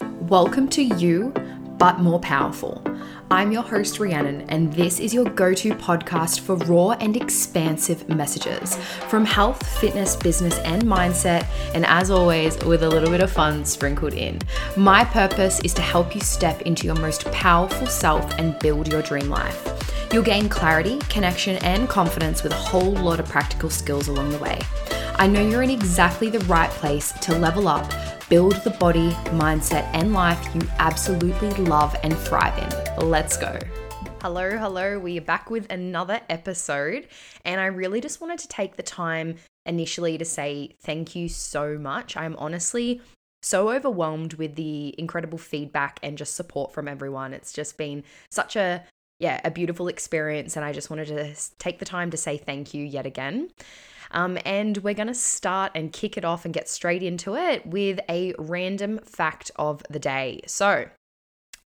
Welcome to You, but More Powerful. I'm your host, Rhiannon, and this is your go to podcast for raw and expansive messages from health, fitness, business, and mindset, and as always, with a little bit of fun sprinkled in. My purpose is to help you step into your most powerful self and build your dream life. You'll gain clarity, connection, and confidence with a whole lot of practical skills along the way. I know you're in exactly the right place to level up, build the body, mindset, and life you absolutely love and thrive in. Let's go. Hello, hello. We are back with another episode, and I really just wanted to take the time initially to say thank you so much. I'm honestly so overwhelmed with the incredible feedback and just support from everyone. It's just been such a yeah, a beautiful experience. And I just wanted to take the time to say thank you yet again. Um, and we're going to start and kick it off and get straight into it with a random fact of the day. So,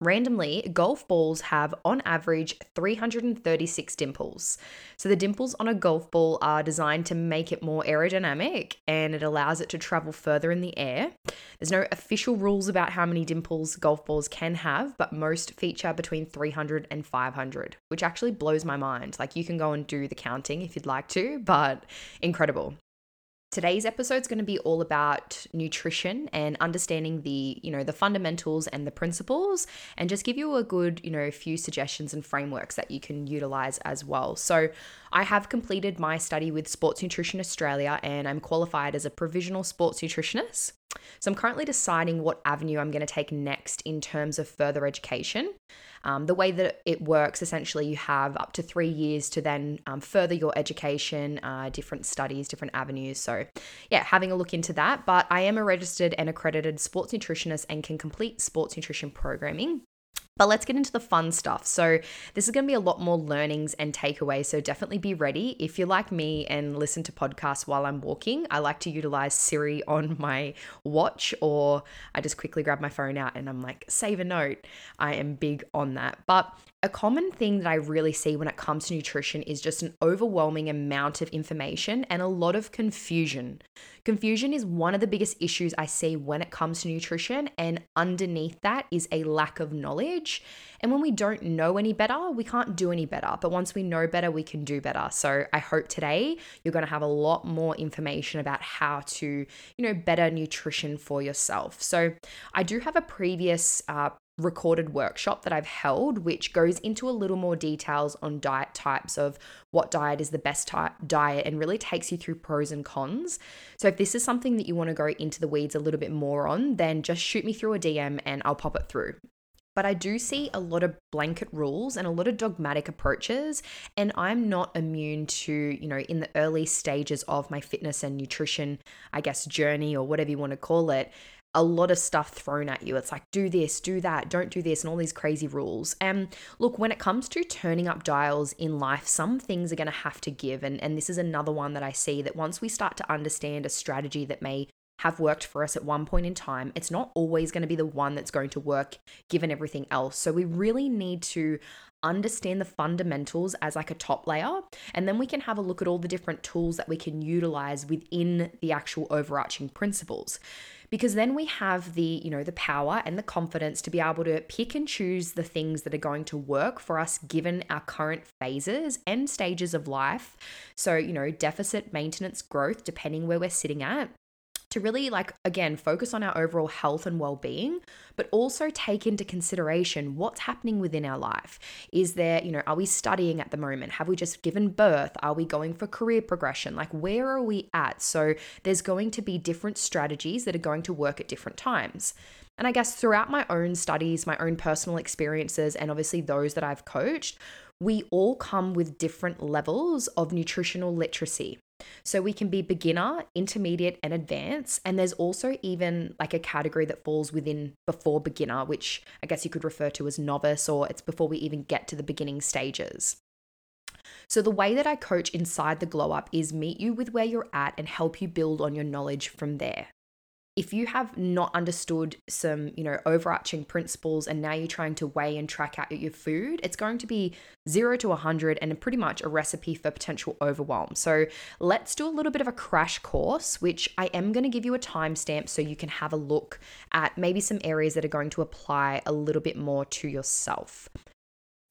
Randomly, golf balls have on average 336 dimples. So, the dimples on a golf ball are designed to make it more aerodynamic and it allows it to travel further in the air. There's no official rules about how many dimples golf balls can have, but most feature between 300 and 500, which actually blows my mind. Like, you can go and do the counting if you'd like to, but incredible. Today's episode is going to be all about nutrition and understanding the, you know, the fundamentals and the principles and just give you a good, you know, few suggestions and frameworks that you can utilize as well. So, I have completed my study with Sports Nutrition Australia and I'm qualified as a provisional sports nutritionist. So, I'm currently deciding what avenue I'm going to take next in terms of further education. Um, the way that it works, essentially, you have up to three years to then um, further your education, uh, different studies, different avenues. So, yeah, having a look into that. But I am a registered and accredited sports nutritionist and can complete sports nutrition programming. But let's get into the fun stuff. So, this is going to be a lot more learnings and takeaways. So, definitely be ready. If you're like me and listen to podcasts while I'm walking, I like to utilize Siri on my watch, or I just quickly grab my phone out and I'm like, save a note. I am big on that. But a common thing that I really see when it comes to nutrition is just an overwhelming amount of information and a lot of confusion. Confusion is one of the biggest issues I see when it comes to nutrition, and underneath that is a lack of knowledge. And when we don't know any better, we can't do any better. But once we know better, we can do better. So I hope today you're going to have a lot more information about how to, you know, better nutrition for yourself. So I do have a previous uh, recorded workshop that I've held, which goes into a little more details on diet types of what diet is the best type diet and really takes you through pros and cons. So if this is something that you want to go into the weeds a little bit more on, then just shoot me through a DM and I'll pop it through. But I do see a lot of blanket rules and a lot of dogmatic approaches. And I'm not immune to, you know, in the early stages of my fitness and nutrition, I guess, journey or whatever you want to call it, a lot of stuff thrown at you. It's like, do this, do that, don't do this, and all these crazy rules. And look, when it comes to turning up dials in life, some things are going to have to give. And, and this is another one that I see that once we start to understand a strategy that may have worked for us at one point in time, it's not always going to be the one that's going to work given everything else. So we really need to understand the fundamentals as like a top layer and then we can have a look at all the different tools that we can utilize within the actual overarching principles because then we have the, you know, the power and the confidence to be able to pick and choose the things that are going to work for us given our current phases and stages of life. So, you know, deficit, maintenance, growth, depending where we're sitting at to really like again focus on our overall health and well-being but also take into consideration what's happening within our life. Is there you know are we studying at the moment? Have we just given birth? Are we going for career progression? Like where are we at? So there's going to be different strategies that are going to work at different times. And I guess throughout my own studies, my own personal experiences, and obviously those that I've coached, we all come with different levels of nutritional literacy. So we can be beginner, intermediate, and advanced. And there's also even like a category that falls within before beginner, which I guess you could refer to as novice, or it's before we even get to the beginning stages. So, the way that I coach inside the glow up is meet you with where you're at and help you build on your knowledge from there. If you have not understood some, you know, overarching principles and now you're trying to weigh and track out your food, it's going to be 0 to 100 and pretty much a recipe for potential overwhelm. So, let's do a little bit of a crash course, which I am going to give you a timestamp so you can have a look at maybe some areas that are going to apply a little bit more to yourself.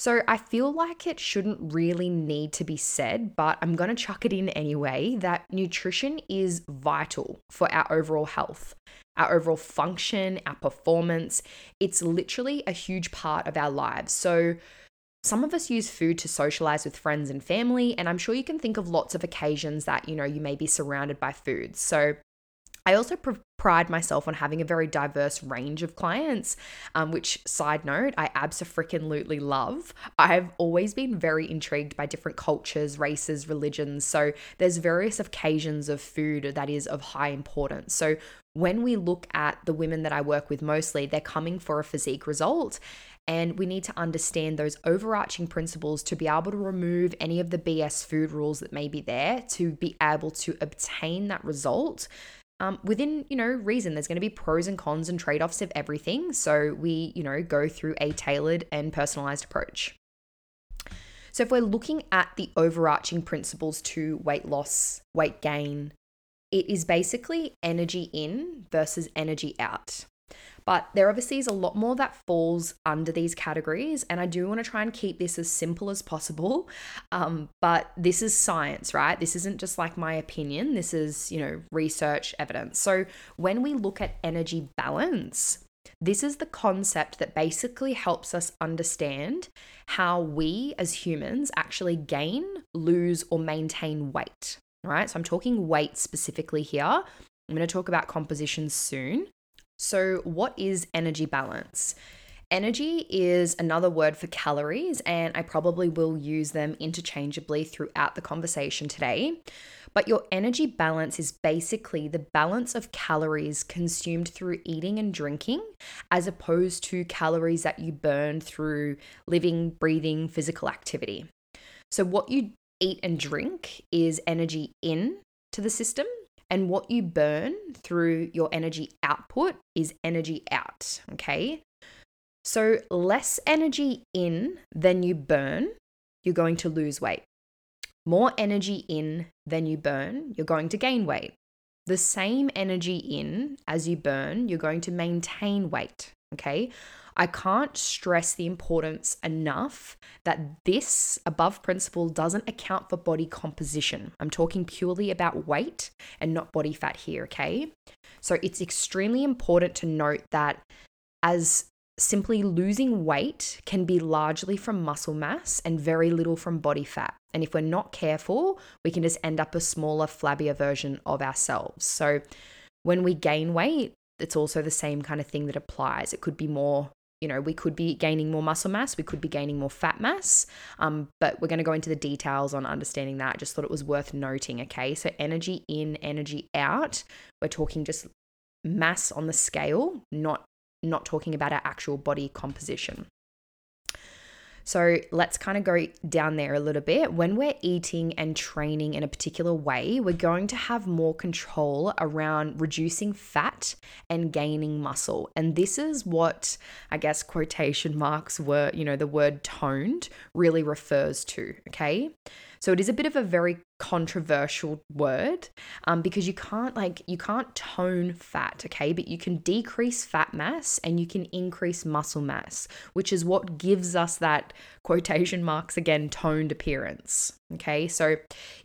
So I feel like it shouldn't really need to be said, but I'm going to chuck it in anyway that nutrition is vital for our overall health, our overall function, our performance. It's literally a huge part of our lives. So some of us use food to socialize with friends and family, and I'm sure you can think of lots of occasions that, you know, you may be surrounded by food. So I also pr- pride myself on having a very diverse range of clients, um, which, side note, I absolutely love. I've always been very intrigued by different cultures, races, religions. So there's various occasions of food that is of high importance. So when we look at the women that I work with mostly, they're coming for a physique result. And we need to understand those overarching principles to be able to remove any of the BS food rules that may be there to be able to obtain that result um, within you know reason. There's going to be pros and cons and trade-offs of everything so we you know go through a tailored and personalized approach. So if we're looking at the overarching principles to weight loss weight gain it is basically energy in versus energy out but there obviously is a lot more that falls under these categories. And I do want to try and keep this as simple as possible. Um, but this is science, right? This isn't just like my opinion. This is, you know, research evidence. So when we look at energy balance, this is the concept that basically helps us understand how we as humans actually gain, lose, or maintain weight, right? So I'm talking weight specifically here. I'm going to talk about composition soon. So, what is energy balance? Energy is another word for calories, and I probably will use them interchangeably throughout the conversation today. But your energy balance is basically the balance of calories consumed through eating and drinking, as opposed to calories that you burn through living, breathing, physical activity. So, what you eat and drink is energy in to the system, and what you burn through your energy output is energy out. Okay. So, less energy in than you burn, you're going to lose weight. More energy in than you burn, you're going to gain weight. The same energy in as you burn, you're going to maintain weight. Okay. I can't stress the importance enough that this above principle doesn't account for body composition. I'm talking purely about weight and not body fat here, okay? So it's extremely important to note that as simply losing weight can be largely from muscle mass and very little from body fat. And if we're not careful, we can just end up a smaller, flabbier version of ourselves. So when we gain weight, it's also the same kind of thing that applies. It could be more you know, we could be gaining more muscle mass, we could be gaining more fat mass. Um, but we're going to go into the details on understanding that. Just thought it was worth noting. Okay. So, energy in, energy out. We're talking just mass on the scale, not not talking about our actual body composition. So let's kind of go down there a little bit. When we're eating and training in a particular way, we're going to have more control around reducing fat and gaining muscle. And this is what I guess quotation marks were, you know, the word toned really refers to. Okay. So it is a bit of a very controversial word um, because you can't like you can't tone fat okay? But you can decrease fat mass and you can increase muscle mass which is what gives us that quotation marks again toned appearance okay? So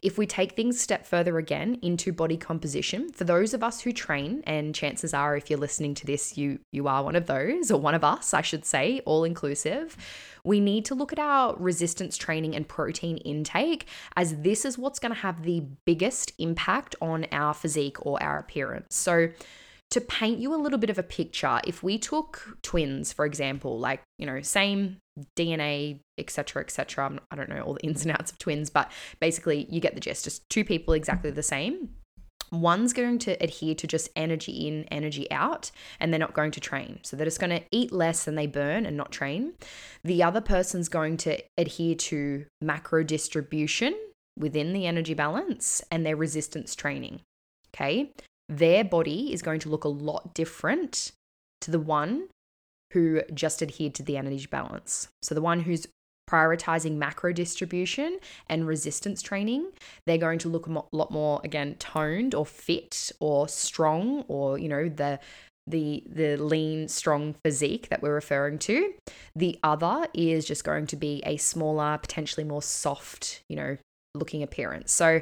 if we take things step further again into body composition for those of us who train and chances are if you're listening to this you you are one of those or one of us I should say all inclusive we need to look at our resistance training and protein intake as this is what's going to have the biggest impact on our physique or our appearance. So, to paint you a little bit of a picture, if we took twins, for example, like, you know, same DNA, etc., etc., I don't know all the ins and outs of twins, but basically you get the gist, just two people exactly the same. One's going to adhere to just energy in, energy out, and they're not going to train. So they're just going to eat less than they burn and not train. The other person's going to adhere to macro distribution within the energy balance and their resistance training. Okay. their body is going to look a lot different to the one who just adhered to the energy balance. So the one who's prioritizing macro distribution and resistance training, they're going to look a lot more again toned or fit or strong or you know the the the lean strong physique that we're referring to. The other is just going to be a smaller, potentially more soft, you know, looking appearance. So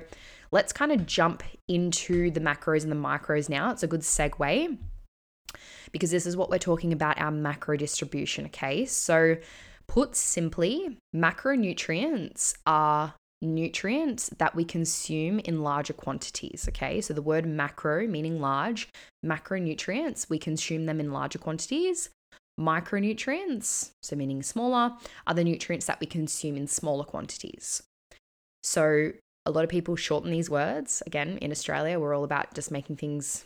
let's kind of jump into the macros and the micros now. It's a good segue because this is what we're talking about our macro distribution, okay? So Put simply, macronutrients are nutrients that we consume in larger quantities. Okay, so the word macro meaning large, macronutrients, we consume them in larger quantities. Micronutrients, so meaning smaller, are the nutrients that we consume in smaller quantities. So a lot of people shorten these words. Again, in Australia, we're all about just making things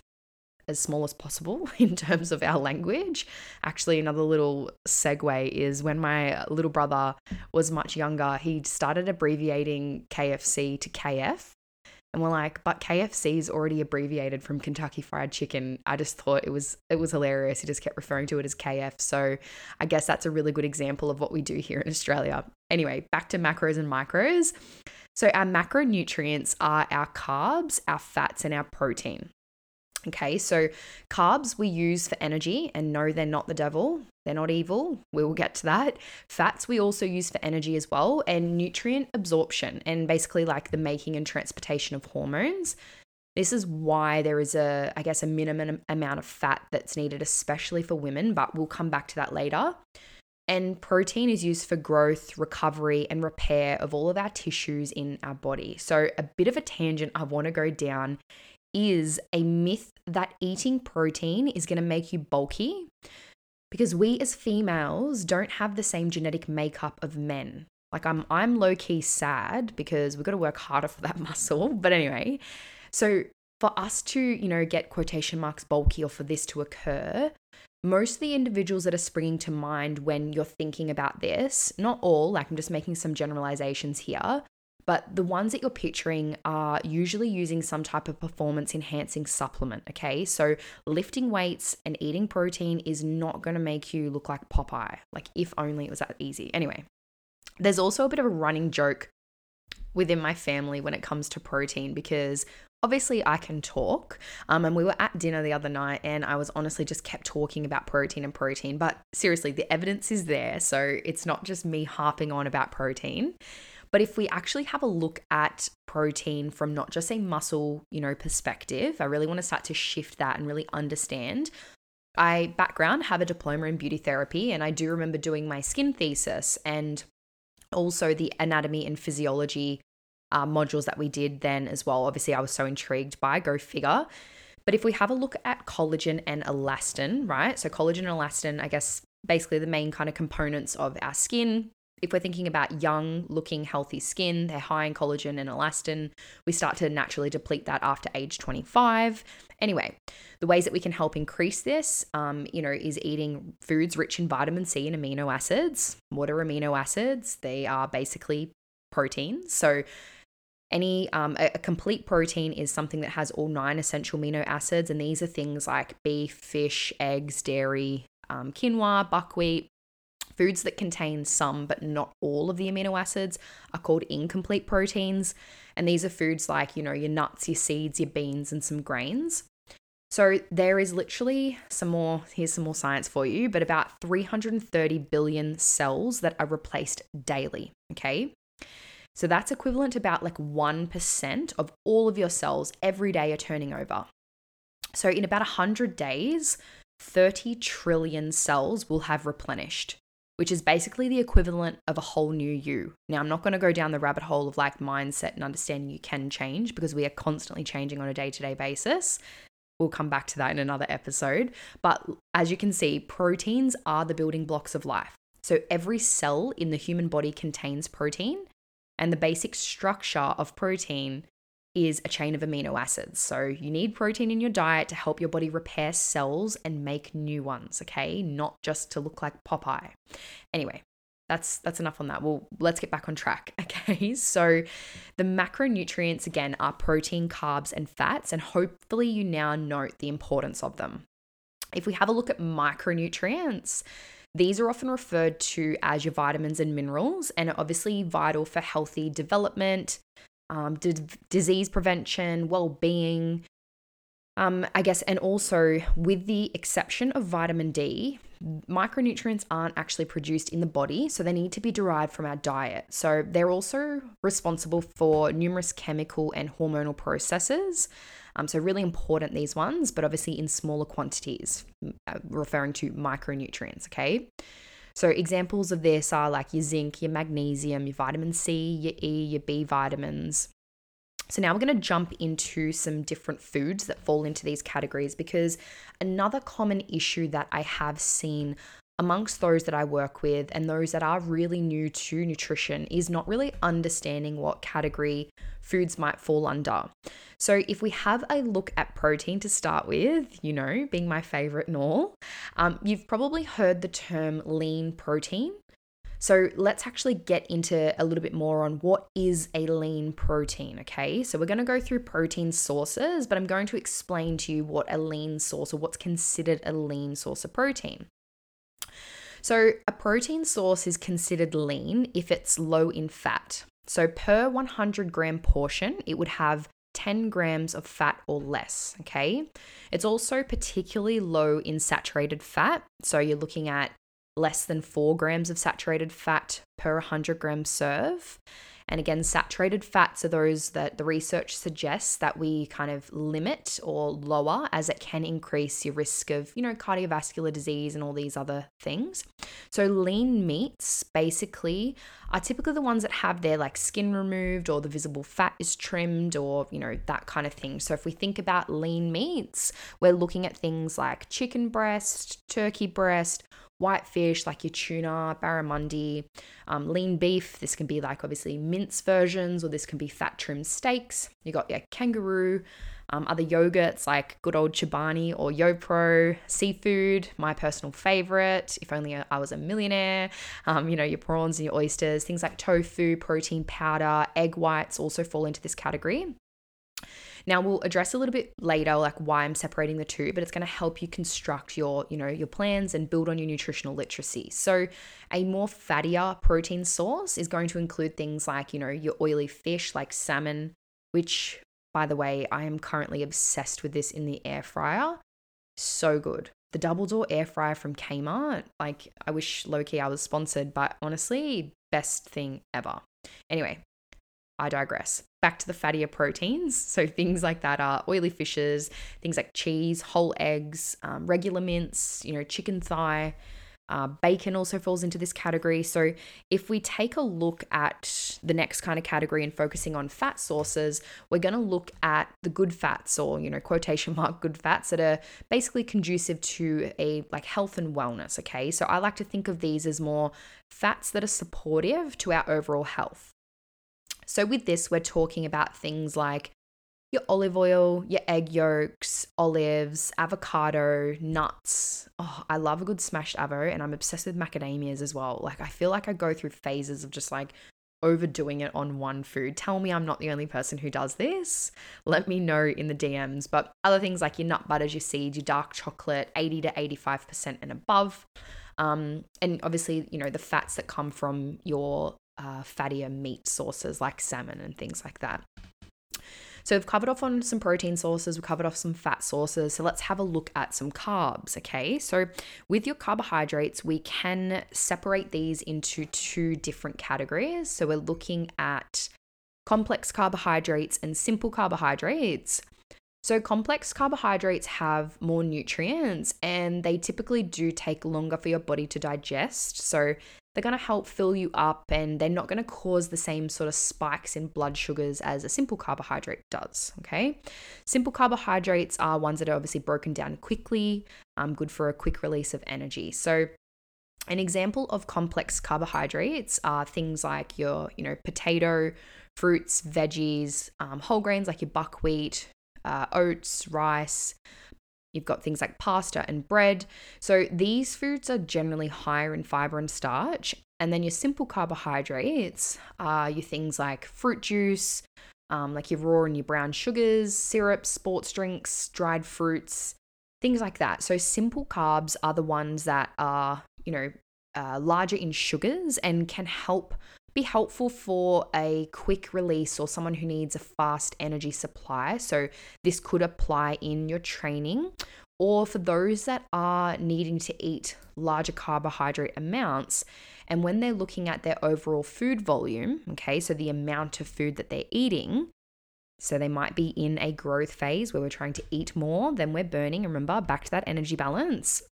as small as possible in terms of our language. Actually, another little segue is when my little brother was much younger, he started abbreviating KFC to KF. And we're like, but KFC is already abbreviated from Kentucky Fried Chicken. I just thought it was it was hilarious. He just kept referring to it as KF. So I guess that's a really good example of what we do here in Australia. Anyway, back to macros and micros. So our macronutrients are our carbs, our fats, and our protein. Okay, so carbs we use for energy, and no, they're not the devil. They're not evil. We will get to that. Fats we also use for energy as well, and nutrient absorption, and basically like the making and transportation of hormones. This is why there is a, I guess, a minimum amount of fat that's needed, especially for women, but we'll come back to that later. And protein is used for growth, recovery, and repair of all of our tissues in our body. So, a bit of a tangent I want to go down is a myth that eating protein is going to make you bulky because we as females don't have the same genetic makeup of men. Like I'm I'm low key sad because we've got to work harder for that muscle. But anyway, so for us to, you know, get quotation marks bulky or for this to occur, most of the individuals that are springing to mind when you're thinking about this, not all, like I'm just making some generalizations here, but the ones that you're picturing are usually using some type of performance enhancing supplement. Okay. So lifting weights and eating protein is not going to make you look like Popeye. Like, if only it was that easy. Anyway, there's also a bit of a running joke within my family when it comes to protein because obviously I can talk. Um, and we were at dinner the other night and I was honestly just kept talking about protein and protein. But seriously, the evidence is there. So it's not just me harping on about protein. But if we actually have a look at protein from not just a muscle, you know, perspective, I really want to start to shift that and really understand. I background have a diploma in beauty therapy and I do remember doing my skin thesis and also the anatomy and physiology uh, modules that we did then as well. Obviously, I was so intrigued by, go figure. But if we have a look at collagen and elastin, right? So, collagen and elastin, I guess, basically the main kind of components of our skin, if we're thinking about young looking healthy skin, they're high in collagen and elastin. We start to naturally deplete that after age 25. Anyway, the ways that we can help increase this, um, you know, is eating foods rich in vitamin C and amino acids. What are amino acids? They are basically proteins. So any um, a, a complete protein is something that has all nine essential amino acids, and these are things like beef, fish, eggs, dairy, um, quinoa, buckwheat, Foods that contain some but not all of the amino acids are called incomplete proteins. And these are foods like, you know, your nuts, your seeds, your beans, and some grains. So there is literally some more, here's some more science for you, but about 330 billion cells that are replaced daily. Okay. So that's equivalent to about like 1% of all of your cells every day are turning over. So in about 100 days, 30 trillion cells will have replenished which is basically the equivalent of a whole new you. Now, I'm not going to go down the rabbit hole of like mindset and understanding you can change because we are constantly changing on a day to day basis. We'll come back to that in another episode. But as you can see, proteins are the building blocks of life. So every cell in the human body contains protein, and the basic structure of protein is a chain of amino acids. So you need protein in your diet to help your body repair cells and make new ones, okay? Not just to look like Popeye. Anyway, that's that's enough on that. Well, let's get back on track. Okay. So the macronutrients again are protein, carbs, and fats, and hopefully you now note the importance of them. If we have a look at micronutrients, these are often referred to as your vitamins and minerals, and are obviously vital for healthy development, um, d- disease prevention, well being. Um, I guess, and also with the exception of vitamin D, micronutrients aren't actually produced in the body, so they need to be derived from our diet. So they're also responsible for numerous chemical and hormonal processes. Um, so, really important, these ones, but obviously in smaller quantities, uh, referring to micronutrients, okay? So, examples of this are like your zinc, your magnesium, your vitamin C, your E, your B vitamins. So, now we're going to jump into some different foods that fall into these categories because another common issue that I have seen amongst those that I work with and those that are really new to nutrition is not really understanding what category foods might fall under. So, if we have a look at protein to start with, you know, being my favorite and all, um, you've probably heard the term lean protein. So let's actually get into a little bit more on what is a lean protein, okay? So we're going to go through protein sources, but I'm going to explain to you what a lean source or what's considered a lean source of protein. So, a protein source is considered lean if it's low in fat. So, per 100 gram portion, it would have 10 grams of fat or less. Okay. It's also particularly low in saturated fat. So, you're looking at less than 4 grams of saturated fat per 100 gram serve. And again, saturated fats are those that the research suggests that we kind of limit or lower as it can increase your risk of, you know, cardiovascular disease and all these other things. So lean meats basically are typically the ones that have their like skin removed or the visible fat is trimmed or, you know, that kind of thing. So if we think about lean meats, we're looking at things like chicken breast, turkey breast, white fish like your tuna, barramundi, um, lean beef. This can be like obviously mince versions, or this can be fat trimmed steaks. You got your kangaroo, um, other yogurts like good old Chobani or YoPro, seafood, my personal favorite. If only I was a millionaire. Um, you know, your prawns and your oysters, things like tofu, protein powder, egg whites also fall into this category. Now we'll address a little bit later like why I'm separating the two, but it's going to help you construct your, you know, your plans and build on your nutritional literacy. So a more fattier protein source is going to include things like, you know, your oily fish like salmon, which by the way, I am currently obsessed with this in the air fryer. So good. The double door air fryer from Kmart, like I wish low key I was sponsored, but honestly, best thing ever. Anyway, I digress. Back to the fattier proteins. So things like that are oily fishes, things like cheese, whole eggs, um, regular mince, you know, chicken thigh. Uh, bacon also falls into this category. So, if we take a look at the next kind of category and focusing on fat sources, we're going to look at the good fats or, you know, quotation mark good fats that are basically conducive to a like health and wellness. Okay. So, I like to think of these as more fats that are supportive to our overall health. So, with this, we're talking about things like your olive oil, your egg yolks, olives, avocado, nuts. Oh, I love a good smashed avo, and I'm obsessed with macadamias as well. Like, I feel like I go through phases of just like overdoing it on one food. Tell me I'm not the only person who does this. Let me know in the DMs. But other things like your nut butters, your seeds, your dark chocolate, 80 to 85% and above. Um, and obviously, you know, the fats that come from your uh, fattier meat sources like salmon and things like that. So we've covered off on some protein sources, we've covered off some fat sources. So let's have a look at some carbs, okay? So with your carbohydrates, we can separate these into two different categories. So we're looking at complex carbohydrates and simple carbohydrates. So, complex carbohydrates have more nutrients and they typically do take longer for your body to digest. So, they're going to help fill you up and they're not going to cause the same sort of spikes in blood sugars as a simple carbohydrate does. Okay. Simple carbohydrates are ones that are obviously broken down quickly, um, good for a quick release of energy. So, an example of complex carbohydrates are things like your, you know, potato, fruits, veggies, um, whole grains like your buckwheat, uh, oats, rice, You've got things like pasta and bread. So these foods are generally higher in fiber and starch, And then your simple carbohydrates are your things like fruit juice, um, like your raw and your brown sugars, syrups, sports drinks, dried fruits, things like that. So simple carbs are the ones that are, you know, uh, larger in sugars and can help be helpful for a quick release or someone who needs a fast energy supply. So this could apply in your training or for those that are needing to eat larger carbohydrate amounts. And when they're looking at their overall food volume, okay, so the amount of food that they're eating, so they might be in a growth phase where we're trying to eat more than we're burning. Remember, back to that energy balance.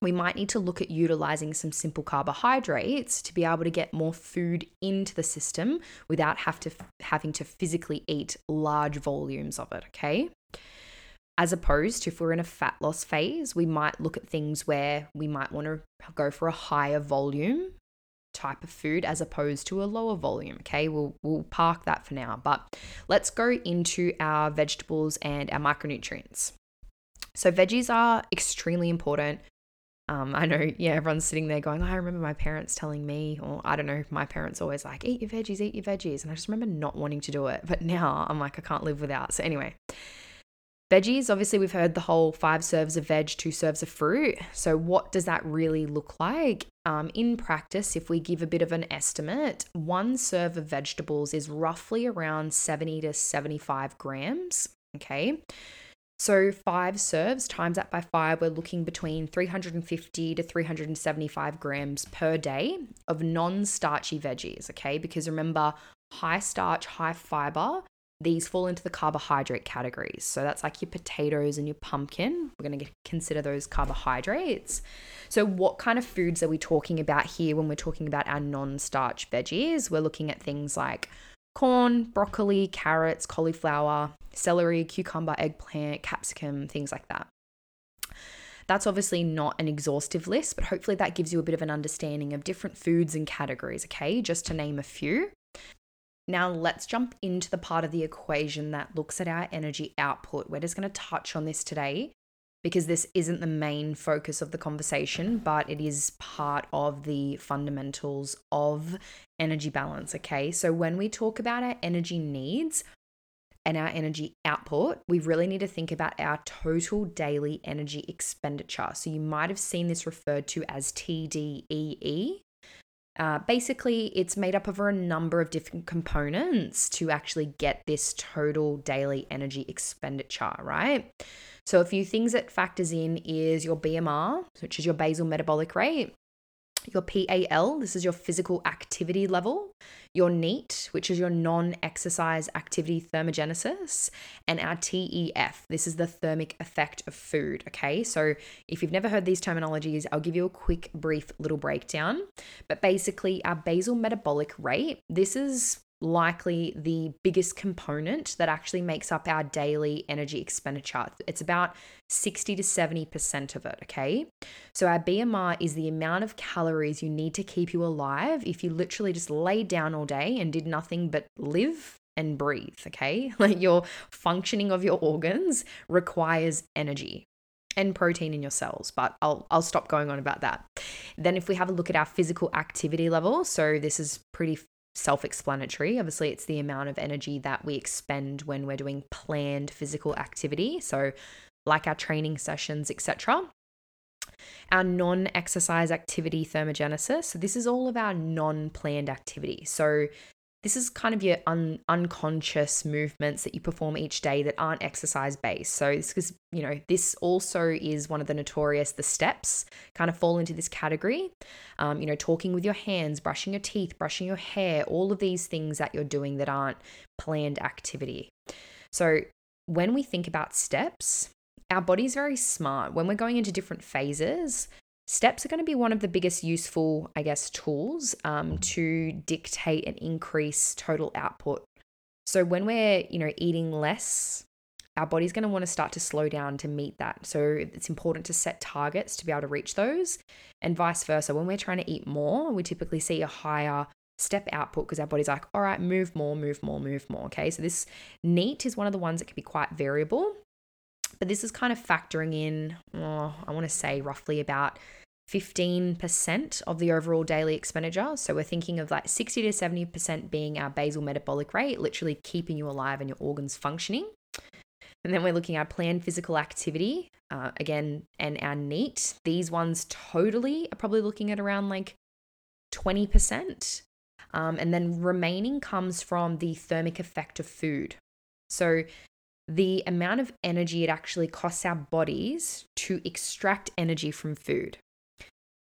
We might need to look at utilizing some simple carbohydrates to be able to get more food into the system without have to having to physically eat large volumes of it, okay? As opposed to if we're in a fat loss phase, we might look at things where we might want to go for a higher volume type of food as opposed to a lower volume. Okay, we'll we'll park that for now. But let's go into our vegetables and our micronutrients. So veggies are extremely important. Um, I know, yeah, everyone's sitting there going, oh, I remember my parents telling me, or I don't know, my parents always like, eat your veggies, eat your veggies. And I just remember not wanting to do it. But now I'm like, I can't live without. So, anyway, Veggies, obviously, we've heard the whole five serves of veg, two serves of fruit. So, what does that really look like? Um, in practice, if we give a bit of an estimate, one serve of vegetables is roughly around 70 to 75 grams. Okay. So, five serves times that by five, we're looking between 350 to 375 grams per day of non starchy veggies. Okay. Because remember, high starch, high fiber these fall into the carbohydrate categories. So that's like your potatoes and your pumpkin. We're going to consider those carbohydrates. So, what kind of foods are we talking about here when we're talking about our non starch veggies? We're looking at things like corn, broccoli, carrots, cauliflower, celery, cucumber, eggplant, capsicum, things like that. That's obviously not an exhaustive list, but hopefully that gives you a bit of an understanding of different foods and categories, okay? Just to name a few. Now, let's jump into the part of the equation that looks at our energy output. We're just going to touch on this today because this isn't the main focus of the conversation, but it is part of the fundamentals of energy balance. Okay. So, when we talk about our energy needs and our energy output, we really need to think about our total daily energy expenditure. So, you might have seen this referred to as TDEE. Uh, basically, it's made up of a number of different components to actually get this total daily energy expenditure, right? So, a few things that factors in is your BMR, which is your basal metabolic rate, your PAL, this is your physical activity level, your NEAT, which is your non exercise activity thermogenesis, and our TEF, this is the thermic effect of food. Okay, so if you've never heard these terminologies, I'll give you a quick, brief little breakdown. But basically, our basal metabolic rate, this is likely the biggest component that actually makes up our daily energy expenditure. It's about 60 to 70% of it, okay? So, our BMR is the amount of calories you need to keep you alive if you literally just laid down all day and did nothing but live and breathe, okay? Like your functioning of your organs requires energy and protein in your cells, but I'll I'll stop going on about that. Then if we have a look at our physical activity level, so this is pretty self explanatory. Obviously, it's the amount of energy that we expend when we're doing planned physical activity. So, like our training sessions, etc. Our non exercise activity thermogenesis. So, this is all of our non planned activity. So, this is kind of your un- unconscious movements that you perform each day that aren't exercise based. So this is, you know, this also is one of the notorious the steps kind of fall into this category. Um, you know, talking with your hands, brushing your teeth, brushing your hair, all of these things that you're doing that aren't planned activity. So when we think about steps, our body's very smart. When we're going into different phases, Steps are going to be one of the biggest useful, I guess, tools um, to dictate and increase total output. So when we're, you know, eating less, our body's going to want to start to slow down to meet that. So it's important to set targets to be able to reach those, and vice versa. When we're trying to eat more, we typically see a higher step output because our body's like, all right, move more, move more, move more. Okay, so this NEAT is one of the ones that can be quite variable. But this is kind of factoring in, oh, I want to say roughly about 15% of the overall daily expenditure. So we're thinking of like 60 to 70% being our basal metabolic rate, literally keeping you alive and your organs functioning. And then we're looking at planned physical activity, uh, again, and our NEAT. These ones totally are probably looking at around like 20%. Um, and then remaining comes from the thermic effect of food. So the amount of energy it actually costs our bodies to extract energy from food.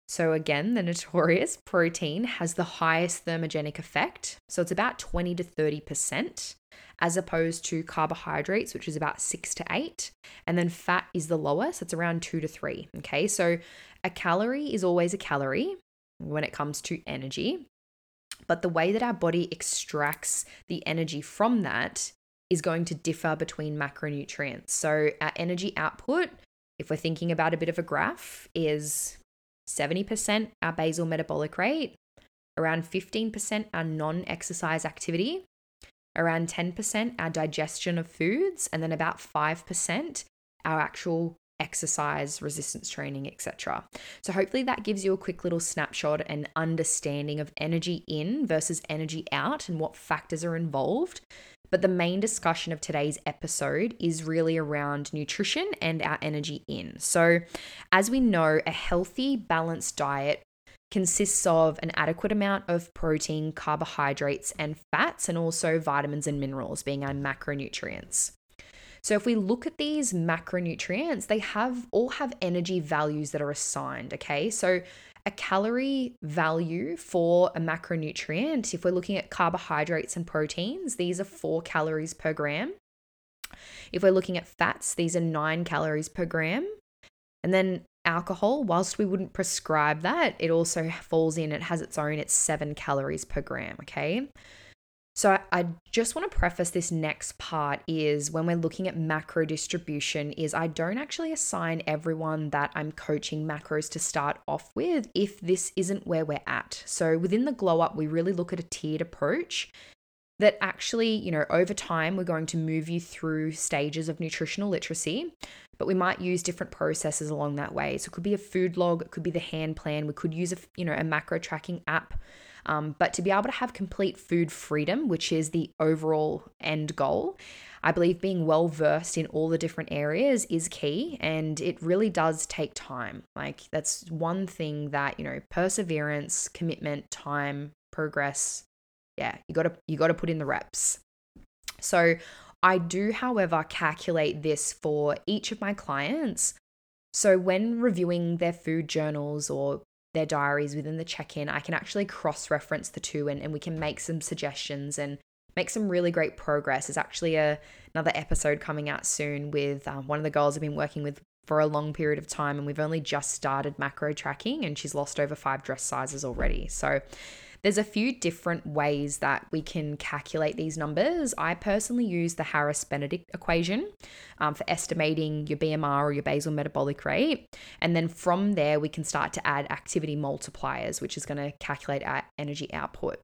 So, again, the notorious protein has the highest thermogenic effect. So, it's about 20 to 30%, as opposed to carbohydrates, which is about 6 to 8. And then fat is the lowest, it's around 2 to 3. Okay, so a calorie is always a calorie when it comes to energy. But the way that our body extracts the energy from that is going to differ between macronutrients. So, our energy output, if we're thinking about a bit of a graph, is 70% our basal metabolic rate, around 15% our non exercise activity, around 10% our digestion of foods, and then about 5% our actual exercise, resistance training, etc. So, hopefully, that gives you a quick little snapshot and understanding of energy in versus energy out and what factors are involved. But the main discussion of today's episode is really around nutrition and our energy in. So, as we know, a healthy, balanced diet consists of an adequate amount of protein, carbohydrates, and fats, and also vitamins and minerals, being our macronutrients. So if we look at these macronutrients, they have all have energy values that are assigned, okay? So a calorie value for a macronutrient, if we're looking at carbohydrates and proteins, these are 4 calories per gram. If we're looking at fats, these are 9 calories per gram. And then alcohol, whilst we wouldn't prescribe that, it also falls in, it has its own, it's 7 calories per gram, okay? So I just want to preface this next part is when we're looking at macro distribution is I don't actually assign everyone that I'm coaching macros to start off with if this isn't where we're at. So within the glow up we really look at a tiered approach that actually, you know, over time we're going to move you through stages of nutritional literacy, but we might use different processes along that way. So it could be a food log, it could be the hand plan, we could use a, you know, a macro tracking app um, but to be able to have complete food freedom, which is the overall end goal, I believe being well versed in all the different areas is key and it really does take time. Like that's one thing that, you know, perseverance, commitment, time, progress, yeah, you got to you got to put in the reps. So, I do however calculate this for each of my clients. So when reviewing their food journals or their diaries within the check in, I can actually cross reference the two and, and we can make some suggestions and make some really great progress. There's actually a, another episode coming out soon with um, one of the girls I've been working with for a long period of time, and we've only just started macro tracking, and she's lost over five dress sizes already. So there's a few different ways that we can calculate these numbers. I personally use the Harris Benedict equation um, for estimating your BMR or your basal metabolic rate. And then from there, we can start to add activity multipliers, which is going to calculate our energy output.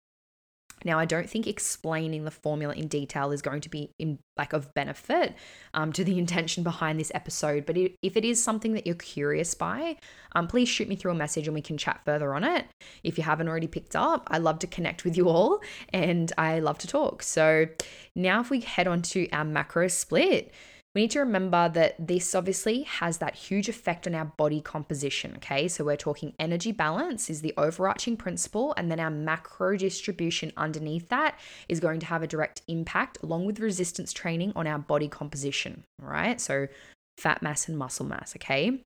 Now, I don't think explaining the formula in detail is going to be in like of benefit um, to the intention behind this episode. But if it is something that you're curious by, um, please shoot me through a message and we can chat further on it. If you haven't already picked up, I love to connect with you all and I love to talk. So now, if we head on to our macro split. We need to remember that this obviously has that huge effect on our body composition. Okay, so we're talking energy balance is the overarching principle, and then our macro distribution underneath that is going to have a direct impact along with resistance training on our body composition. Right, so fat mass and muscle mass. Okay,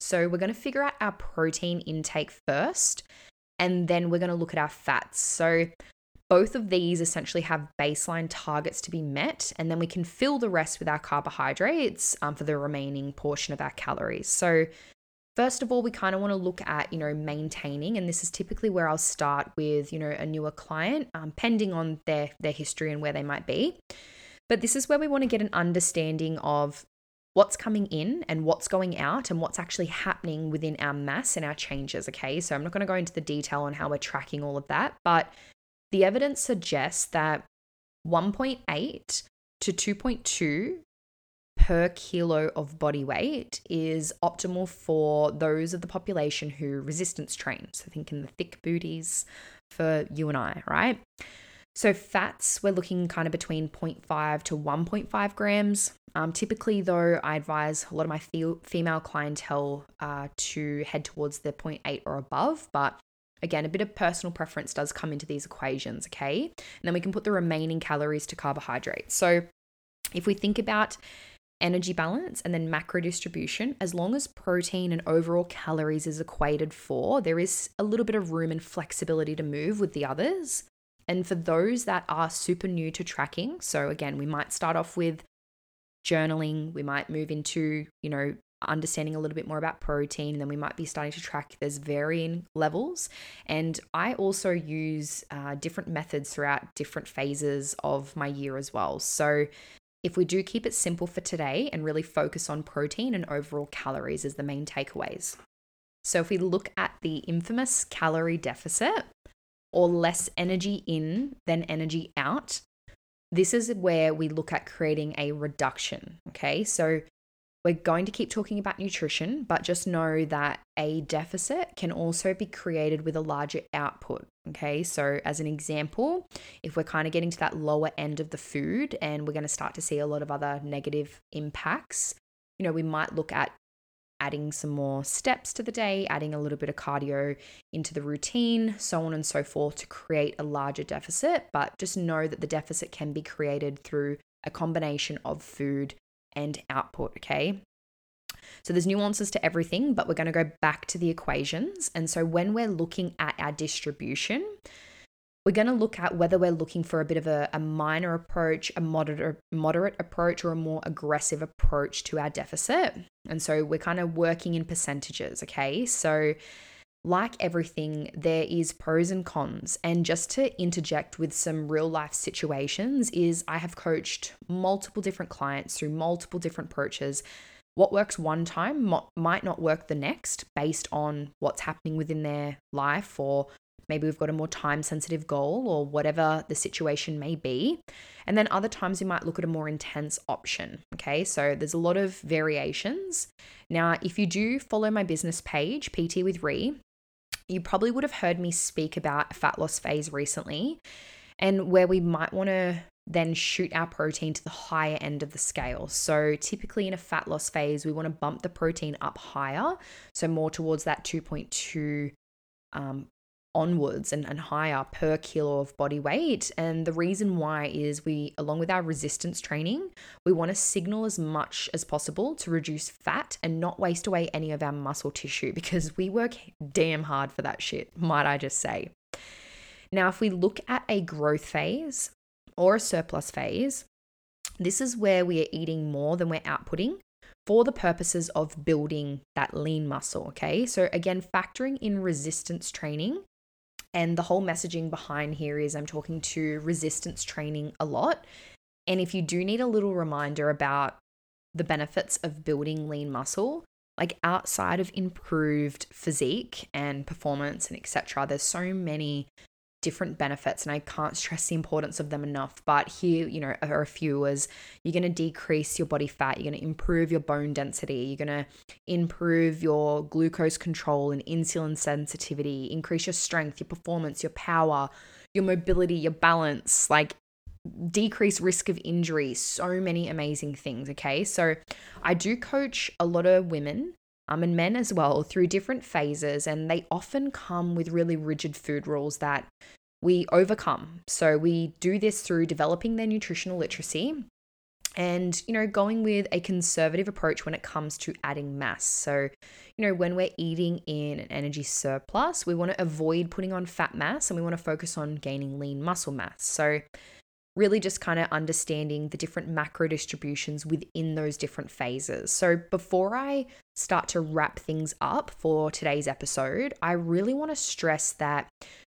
so we're going to figure out our protein intake first, and then we're going to look at our fats. So both of these essentially have baseline targets to be met, and then we can fill the rest with our carbohydrates um, for the remaining portion of our calories. So, first of all, we kind of want to look at, you know, maintaining, and this is typically where I'll start with, you know, a newer client, um, pending on their their history and where they might be. But this is where we want to get an understanding of what's coming in and what's going out and what's actually happening within our mass and our changes. Okay, so I'm not going to go into the detail on how we're tracking all of that, but the evidence suggests that 1.8 to 2.2 per kilo of body weight is optimal for those of the population who resistance train. So think in the thick booties for you and I, right? So fats, we're looking kind of between 0.5 to 1.5 grams. Um, typically, though, I advise a lot of my fe- female clientele uh, to head towards the 0.8 or above, but Again, a bit of personal preference does come into these equations, okay? And then we can put the remaining calories to carbohydrates. So if we think about energy balance and then macro distribution, as long as protein and overall calories is equated for, there is a little bit of room and flexibility to move with the others. And for those that are super new to tracking, so again, we might start off with journaling, we might move into, you know, understanding a little bit more about protein and then we might be starting to track there's varying levels. And i also use uh, different methods throughout different phases of my year as well. So if we do keep it simple for today and really focus on protein and overall calories as the main takeaways. So if we look at the infamous calorie deficit or less energy in than energy out this is where we look at creating a reduction okay? So we're going to keep talking about nutrition, but just know that a deficit can also be created with a larger output. Okay, so as an example, if we're kind of getting to that lower end of the food and we're going to start to see a lot of other negative impacts, you know, we might look at adding some more steps to the day, adding a little bit of cardio into the routine, so on and so forth to create a larger deficit. But just know that the deficit can be created through a combination of food and output, okay? So there's nuances to everything, but we're going to go back to the equations. And so when we're looking at our distribution, we're going to look at whether we're looking for a bit of a, a minor approach, a moderate, moderate approach, or a more aggressive approach to our deficit. And so we're kind of working in percentages, okay? So like everything, there is pros and cons. And just to interject with some real life situations, is I have coached multiple different clients through multiple different approaches. What works one time might not work the next based on what's happening within their life, or maybe we've got a more time sensitive goal, or whatever the situation may be. And then other times we might look at a more intense option. Okay, so there's a lot of variations. Now, if you do follow my business page, PT with Rhi, you probably would have heard me speak about fat loss phase recently and where we might want to then shoot our protein to the higher end of the scale. So, typically in a fat loss phase, we want to bump the protein up higher, so more towards that 2.2 um, onwards and, and higher per kilo of body weight. And the reason why is we, along with our resistance training, we want to signal as much as possible to reduce fat and not waste away any of our muscle tissue because we work damn hard for that shit, might I just say. Now, if we look at a growth phase or a surplus phase, this is where we are eating more than we're outputting for the purposes of building that lean muscle. Okay. So, again, factoring in resistance training and the whole messaging behind here is I'm talking to resistance training a lot. And if you do need a little reminder about the benefits of building lean muscle, like outside of improved physique and performance and etc., there's so many different benefits and I can't stress the importance of them enough. But here, you know, are a few as you're going to decrease your body fat, you're going to improve your bone density, you're going to improve your glucose control and insulin sensitivity, increase your strength, your performance, your power, your mobility, your balance, like decrease risk of injury, so many amazing things, okay? So I do coach a lot of women um, and men as well through different phases, and they often come with really rigid food rules that we overcome. So we do this through developing their nutritional literacy and you know going with a conservative approach when it comes to adding mass so you know when we're eating in an energy surplus we want to avoid putting on fat mass and we want to focus on gaining lean muscle mass so really just kind of understanding the different macro distributions within those different phases. So, before I start to wrap things up for today's episode, I really want to stress that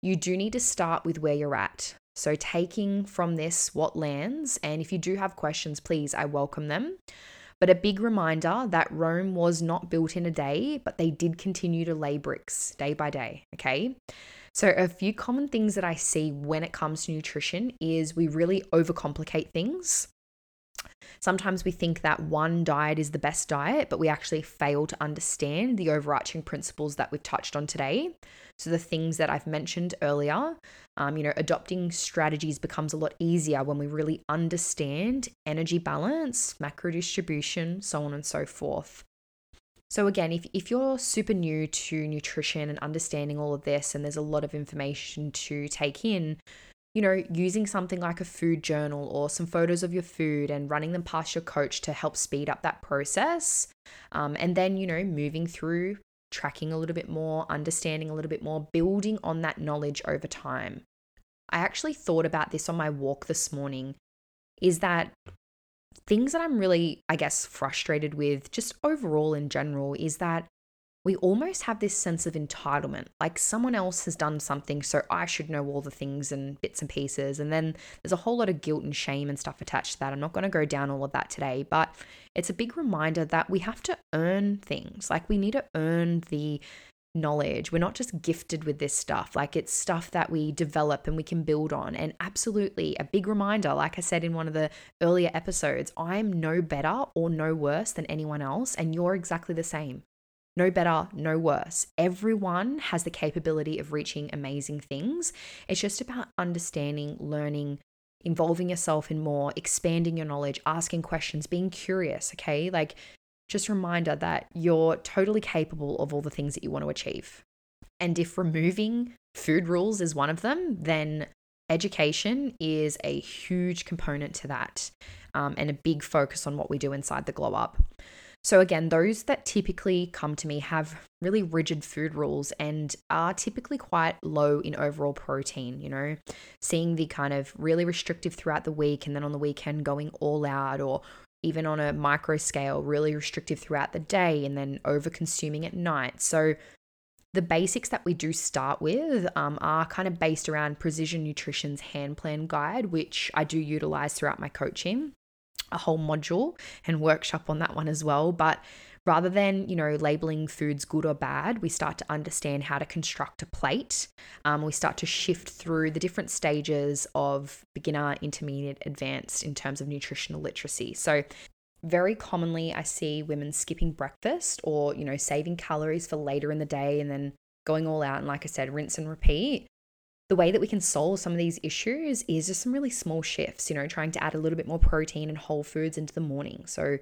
you do need to start with where you're at. So, taking from this what lands, and if you do have questions, please, I welcome them. But a big reminder that Rome was not built in a day, but they did continue to lay bricks day by day. Okay. So, a few common things that I see when it comes to nutrition is we really overcomplicate things. Sometimes we think that one diet is the best diet, but we actually fail to understand the overarching principles that we've touched on today. So, the things that I've mentioned earlier, um, you know, adopting strategies becomes a lot easier when we really understand energy balance, macro distribution, so on and so forth. So, again, if, if you're super new to nutrition and understanding all of this, and there's a lot of information to take in, you know, using something like a food journal or some photos of your food and running them past your coach to help speed up that process. Um, and then, you know, moving through tracking a little bit more, understanding a little bit more, building on that knowledge over time. I actually thought about this on my walk this morning is that things that I'm really, I guess, frustrated with just overall in general is that we almost have this sense of entitlement. Like someone else has done something, so I should know all the things and bits and pieces. And then there's a whole lot of guilt and shame and stuff attached to that. I'm not going to go down all of that today, but it's a big reminder that we have to earn things. Like we need to earn the knowledge. We're not just gifted with this stuff. Like it's stuff that we develop and we can build on. And absolutely a big reminder, like I said in one of the earlier episodes, I'm no better or no worse than anyone else. And you're exactly the same. No better, no worse. Everyone has the capability of reaching amazing things. It's just about understanding, learning, involving yourself in more, expanding your knowledge, asking questions, being curious, okay? Like just reminder that you're totally capable of all the things that you want to achieve. And if removing food rules is one of them, then education is a huge component to that um, and a big focus on what we do inside the glow up. So, again, those that typically come to me have really rigid food rules and are typically quite low in overall protein. You know, seeing the kind of really restrictive throughout the week and then on the weekend going all out, or even on a micro scale, really restrictive throughout the day and then over consuming at night. So, the basics that we do start with um, are kind of based around Precision Nutrition's hand plan guide, which I do utilize throughout my coaching, a whole module and workshop on that one as well. But rather than you know labeling foods good or bad we start to understand how to construct a plate um, we start to shift through the different stages of beginner intermediate advanced in terms of nutritional literacy so very commonly I see women skipping breakfast or, you know, saving calories for later in the day and then going all out and like I said, rinse and repeat. The way that we can solve some of these issues is just some really small shifts, you know, trying to add a little bit more protein and whole foods into the morning. So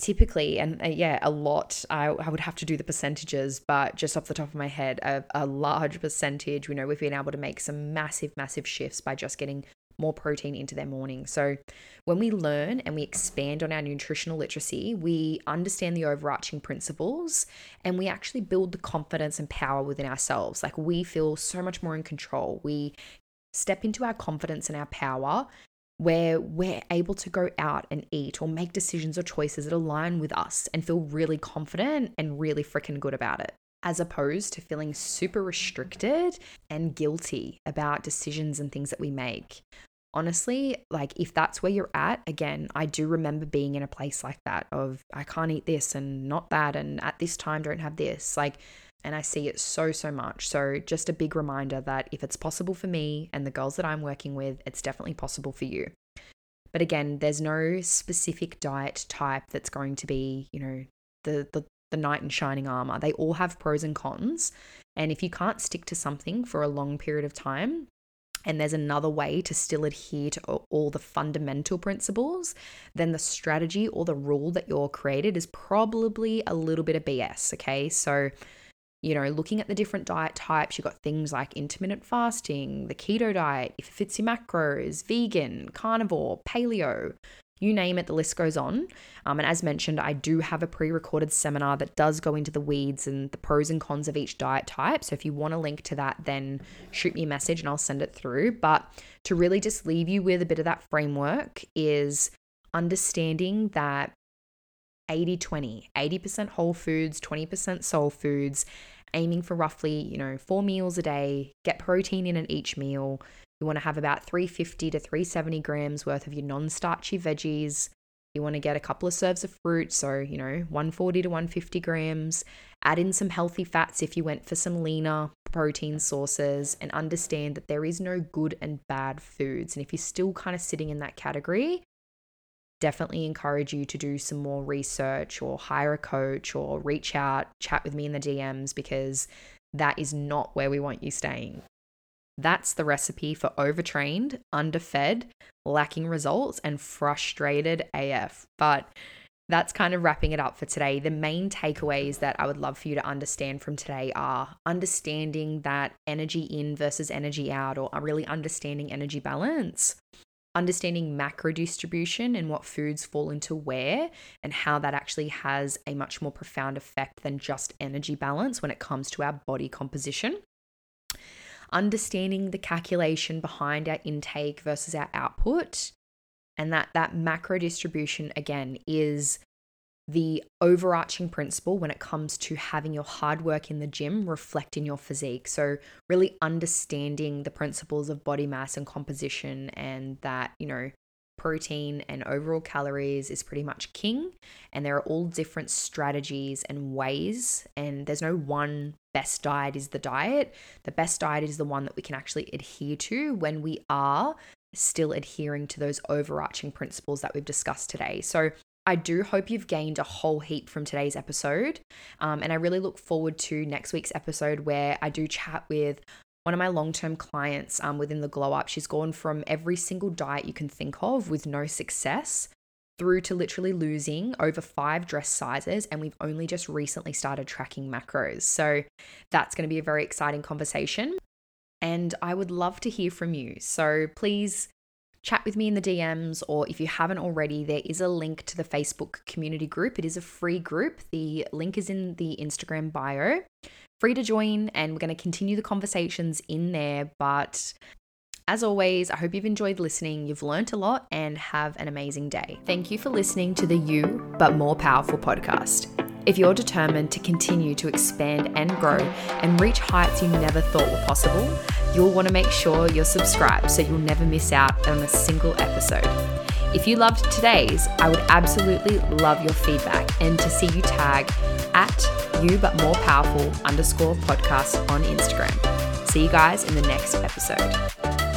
typically, and uh, yeah, a lot, I, I would have to do the percentages, but just off the top of my head, a, a large percentage, you know, we've been able to make some massive, massive shifts by just getting more protein into their morning. So, when we learn and we expand on our nutritional literacy, we understand the overarching principles and we actually build the confidence and power within ourselves. Like, we feel so much more in control. We step into our confidence and our power where we're able to go out and eat or make decisions or choices that align with us and feel really confident and really freaking good about it as opposed to feeling super restricted and guilty about decisions and things that we make honestly, like if that's where you're at, again, I do remember being in a place like that of I can't eat this and not that, and at this time don't have this. Like, and I see it so, so much. So, just a big reminder that if it's possible for me and the girls that I'm working with, it's definitely possible for you. But again, there's no specific diet type that's going to be, you know, the, the, the knight in shining armor. They all have pros and cons. And if you can't stick to something for a long period of time, and there's another way to still adhere to all the fundamental principles, then the strategy or the rule that you're created is probably a little bit of BS. Okay. So, you know, looking at the different diet types, you've got things like intermittent fasting, the keto diet, if it fits your macros, vegan, carnivore, paleo, you name it, the list goes on. Um, and as mentioned, I do have a pre recorded seminar that does go into the weeds and the pros and cons of each diet type. So if you want a link to that, then shoot me a message and I'll send it through. But to really just leave you with a bit of that framework is understanding that 80 20, 80% whole foods, 20% soul foods, aiming for roughly, you know, four meals a day, get protein in at each meal, you want to have about 350 to 370 grams worth of your non starchy veggies. You want to get a couple of serves of fruit, so, you know, 140 to 150 grams. Add in some healthy fats if you went for some leaner protein sources, and understand that there is no good and bad foods. And if you're still kind of sitting in that category, definitely encourage you to do some more research or hire a coach or reach out, chat with me in the DMs because that is not where we want you staying. That's the recipe for overtrained, underfed, lacking results, and frustrated AF. But that's kind of wrapping it up for today. The main takeaways that I would love for you to understand from today are understanding that energy in versus energy out, or really understanding energy balance, understanding macro distribution and what foods fall into where, and how that actually has a much more profound effect than just energy balance when it comes to our body composition. Understanding the calculation behind our intake versus our output, and that that macro distribution again is the overarching principle when it comes to having your hard work in the gym reflect in your physique. So, really understanding the principles of body mass and composition, and that, you know, protein and overall calories is pretty much king. And there are all different strategies and ways, and there's no one best diet is the diet. The best diet is the one that we can actually adhere to when we are still adhering to those overarching principles that we've discussed today. So, I do hope you've gained a whole heap from today's episode. Um, and I really look forward to next week's episode where I do chat with one of my long term clients um, within the Glow Up. She's gone from every single diet you can think of with no success through to literally losing over five dress sizes. And we've only just recently started tracking macros. So that's going to be a very exciting conversation. And I would love to hear from you. So please chat with me in the DMs, or if you haven't already, there is a link to the Facebook community group. It is a free group. The link is in the Instagram bio. Free to join, and we're going to continue the conversations in there. But as always, I hope you've enjoyed listening, you've learnt a lot, and have an amazing day. Thank you for listening to the You But More Powerful podcast. If you're determined to continue to expand and grow and reach heights you never thought were possible, you'll want to make sure you're subscribed so you'll never miss out on a single episode. If you loved today's, I would absolutely love your feedback and to see you tag at you but more powerful underscore podcast on Instagram. See you guys in the next episode.